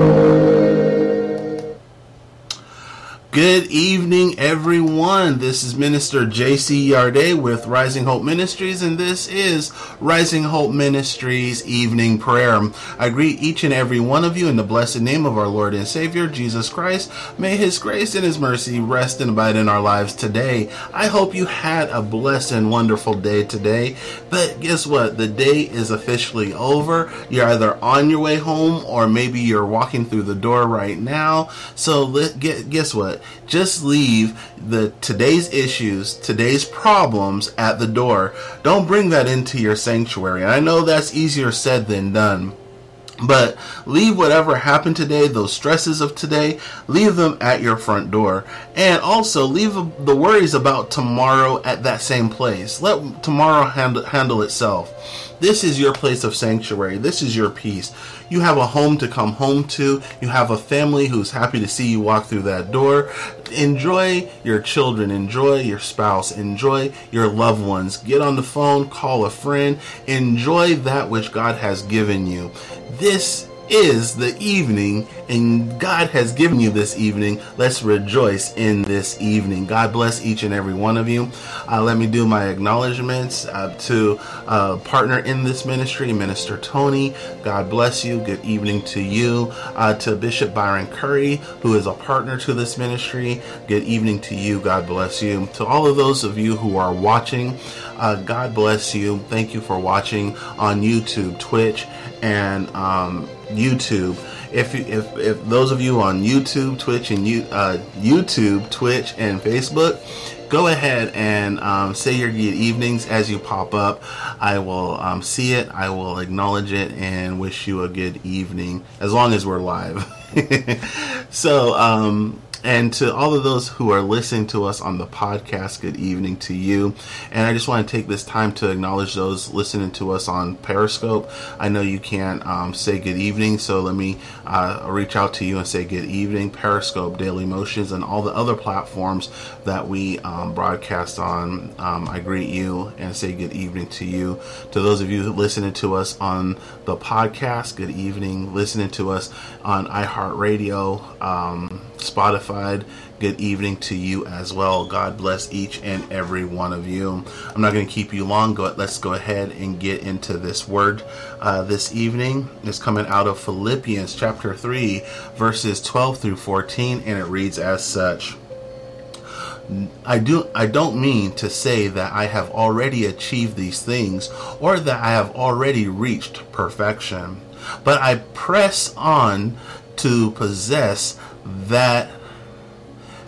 you. Good evening, everyone. This is Minister J.C. Yarday with Rising Hope Ministries, and this is Rising Hope Ministries Evening Prayer. I greet each and every one of you in the blessed name of our Lord and Savior, Jesus Christ. May His grace and His mercy rest and abide in our lives today. I hope you had a blessed and wonderful day today. But guess what? The day is officially over. You're either on your way home or maybe you're walking through the door right now. So guess what? Just leave the today's issues, today's problems at the door. Don't bring that into your sanctuary. And I know that's easier said than done. But leave whatever happened today, those stresses of today, leave them at your front door. And also leave the worries about tomorrow at that same place. Let tomorrow handle, handle itself. This is your place of sanctuary. This is your peace. You have a home to come home to. You have a family who's happy to see you walk through that door. Enjoy your children. Enjoy your spouse. Enjoy your loved ones. Get on the phone, call a friend. Enjoy that which God has given you. This is the evening, and God has given you this evening. Let's rejoice in this evening. God bless each and every one of you. Uh, let me do my acknowledgments uh, to uh, partner in this ministry, Minister Tony. God bless you. Good evening to you. Uh, to Bishop Byron Curry, who is a partner to this ministry. Good evening to you. God bless you. To all of those of you who are watching, uh, God bless you. Thank you for watching on YouTube, Twitch, and um, YouTube. If, if, if those of you on YouTube, Twitch, and you, uh, YouTube, Twitch, and Facebook, go ahead and um, say your good evenings as you pop up. I will um, see it, I will acknowledge it, and wish you a good evening as long as we're live. so, um, and to all of those who are listening to us on the podcast, good evening to you. And I just want to take this time to acknowledge those listening to us on Periscope. I know you can't um, say good evening, so let me uh, reach out to you and say good evening. Periscope, Daily Motions, and all the other platforms that we um, broadcast on. Um, I greet you and say good evening to you. To those of you listening to us on the podcast, good evening. Listening to us on iHeartRadio, um, Good evening to you as well. God bless each and every one of you. I'm not going to keep you long. Go, let's go ahead and get into this word uh, this evening. It's coming out of Philippians chapter 3, verses 12 through 14, and it reads as such. I do I don't mean to say that I have already achieved these things or that I have already reached perfection, but I press on to possess that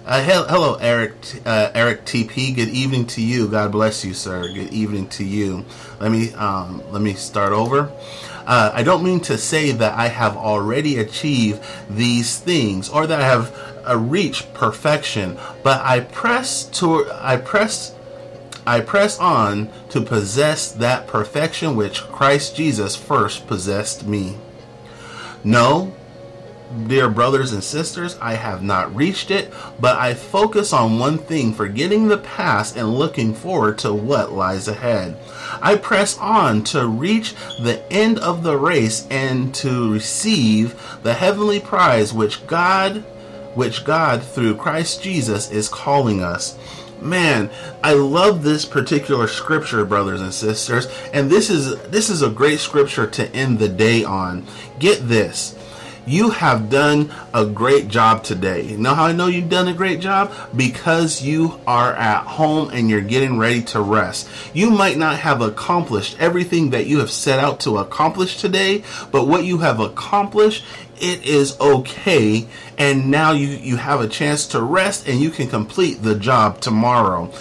uh, hello, Eric. Uh, Eric TP. Good evening to you. God bless you, sir. Good evening to you. Let me um, let me start over. Uh, I don't mean to say that I have already achieved these things or that I have uh, reached perfection, but I press to I press I press on to possess that perfection which Christ Jesus first possessed me. No, dear brothers and sisters, I have not reached it, but I focus on one thing, forgetting the past and looking forward to what lies ahead. I press on to reach the end of the race and to receive the heavenly prize which God which God through Christ Jesus is calling us. Man, I love this particular scripture, brothers and sisters, and this is this is a great scripture to end the day on. Get this you have done a great job today. You know how I know you've done a great job? Because you are at home and you're getting ready to rest. You might not have accomplished everything that you have set out to accomplish today, but what you have accomplished, it is okay. And now you, you have a chance to rest and you can complete the job tomorrow.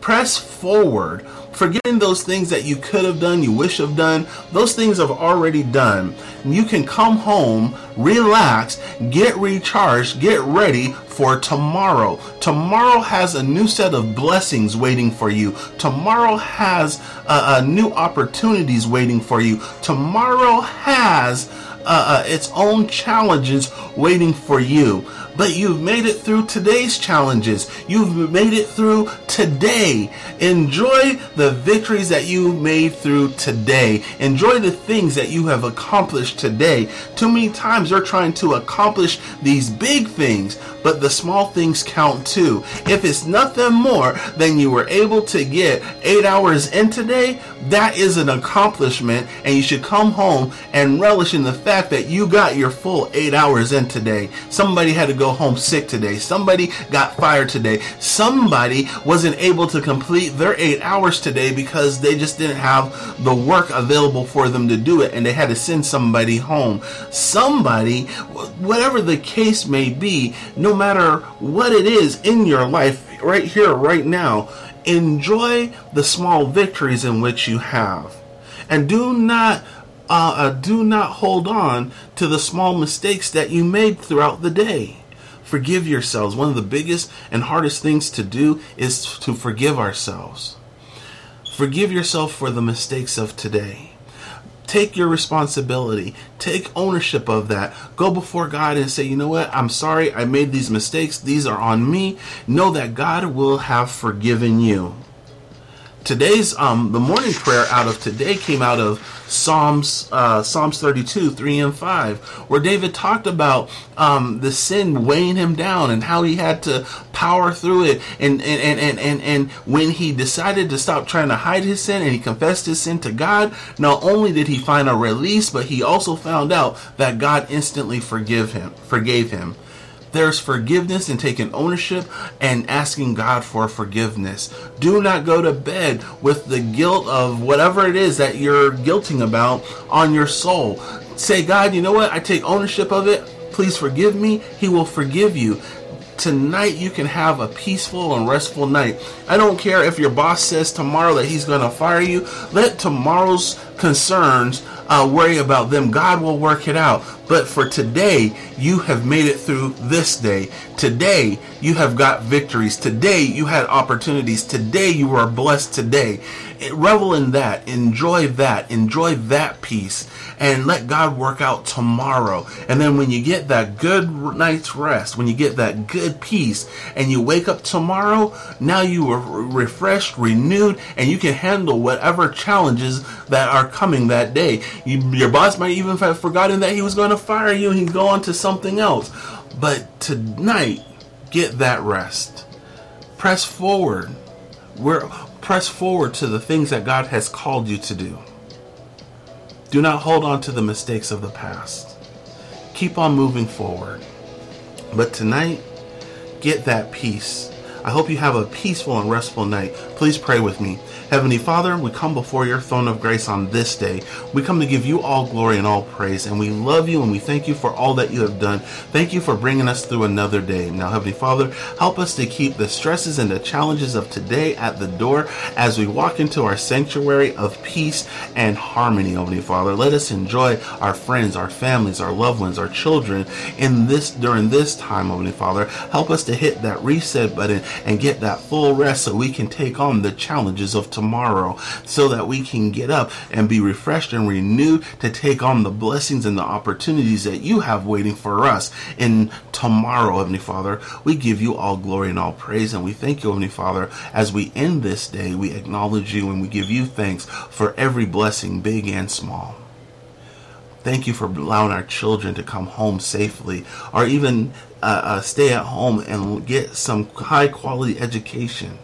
Press forward forgetting those things that you could have done, you wish have done, those things have already done. You can come home, relax, get recharged, get ready for tomorrow. Tomorrow has a new set of blessings waiting for you. Tomorrow has uh, uh, new opportunities waiting for you. Tomorrow has uh, uh, its own challenges waiting for you. But you've made it through today's challenges. You've made it through today. Enjoy the victories that you made through today. Enjoy the things that you have accomplished today. Too many times you're trying to accomplish these big things, but the small things count too. If it's nothing more than you were able to get eight hours in today, that is an accomplishment, and you should come home and relish in the fact that you got your full eight hours in today. Somebody had to go home sick today. Somebody got fired today. Somebody wasn't able to complete their eight hours today because they just didn't have the work available for them to do it and they had to send somebody home. Somebody, whatever the case may be, no matter what it is in your life, right here, right now, enjoy the small victories in which you have. And do not uh, uh, do not hold on to the small mistakes that you made throughout the day. Forgive yourselves. One of the biggest and hardest things to do is to forgive ourselves. Forgive yourself for the mistakes of today. Take your responsibility. Take ownership of that. Go before God and say, you know what? I'm sorry. I made these mistakes. These are on me. Know that God will have forgiven you today's um the morning prayer out of today came out of Psalms uh, Psalms 32 3 and 5 where David talked about um, the sin weighing him down and how he had to power through it. And and, and, and, and and when he decided to stop trying to hide his sin and he confessed his sin to God not only did he find a release but he also found out that God instantly forgive him forgave him there's forgiveness and taking ownership and asking God for forgiveness. Do not go to bed with the guilt of whatever it is that you're guilting about on your soul. Say, God, you know what? I take ownership of it. Please forgive me. He will forgive you tonight you can have a peaceful and restful night. I don't care if your boss says tomorrow that he's going to fire you. Let tomorrow's concerns uh, worry about them. God will work it out. But for today, you have made it through this day. Today, you have got victories. Today, you had opportunities. Today, you are blessed today. Revel in that. Enjoy that. Enjoy that peace. And let God work out tomorrow. And then when you get that good night's rest, when you get that good peace, and you wake up tomorrow, now you are refreshed, renewed, and you can handle whatever challenges that are coming that day. You, your boss might even have forgotten that he was going to fire you and he'd go on to something else. But tonight, get that rest. Press forward. We're, press forward to the things that God has called you to do. Do not hold on to the mistakes of the past. Keep on moving forward. But tonight, get that peace. I hope you have a peaceful and restful night. Please pray with me. Heavenly Father, we come before your throne of grace on this day. We come to give you all glory and all praise, and we love you and we thank you for all that you have done. Thank you for bringing us through another day. Now, Heavenly Father, help us to keep the stresses and the challenges of today at the door as we walk into our sanctuary of peace and harmony, Heavenly Father. Let us enjoy our friends, our families, our loved ones, our children in this during this time, Heavenly Father. Help us to hit that reset button and get that full rest so we can take on the challenges of tomorrow so that we can get up and be refreshed and renewed to take on the blessings and the opportunities that you have waiting for us in tomorrow, Heavenly Father. We give you all glory and all praise, and we thank you, Heavenly Father, as we end this day. We acknowledge you and we give you thanks for every blessing, big and small. Thank you for allowing our children to come home safely or even uh, uh, stay at home and get some high quality education.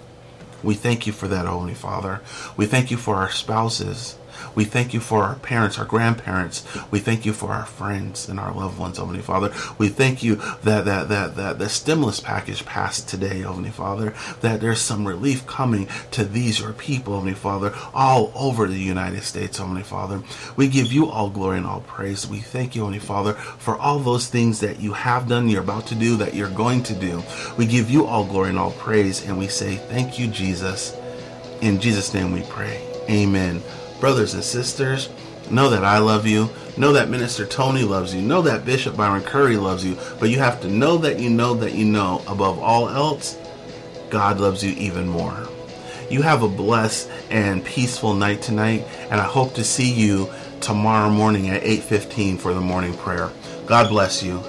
We thank you for that, Holy Father. We thank you for our spouses. We thank you for our parents, our grandparents. We thank you for our friends and our loved ones, Heavenly Father. We thank you that that that that the stimulus package passed today, Heavenly Father. That there's some relief coming to these your people, Heavenly Father, all over the United States, Heavenly Father. We give you all glory and all praise. We thank you, Heavenly Father, for all those things that you have done, you're about to do, that you're going to do. We give you all glory and all praise, and we say thank you, Jesus. In Jesus' name we pray. Amen brothers and sisters, know that I love you. Know that Minister Tony loves you. Know that Bishop Byron Curry loves you. But you have to know that you know that you know, above all else, God loves you even more. You have a blessed and peaceful night tonight, and I hope to see you tomorrow morning at 8:15 for the morning prayer. God bless you.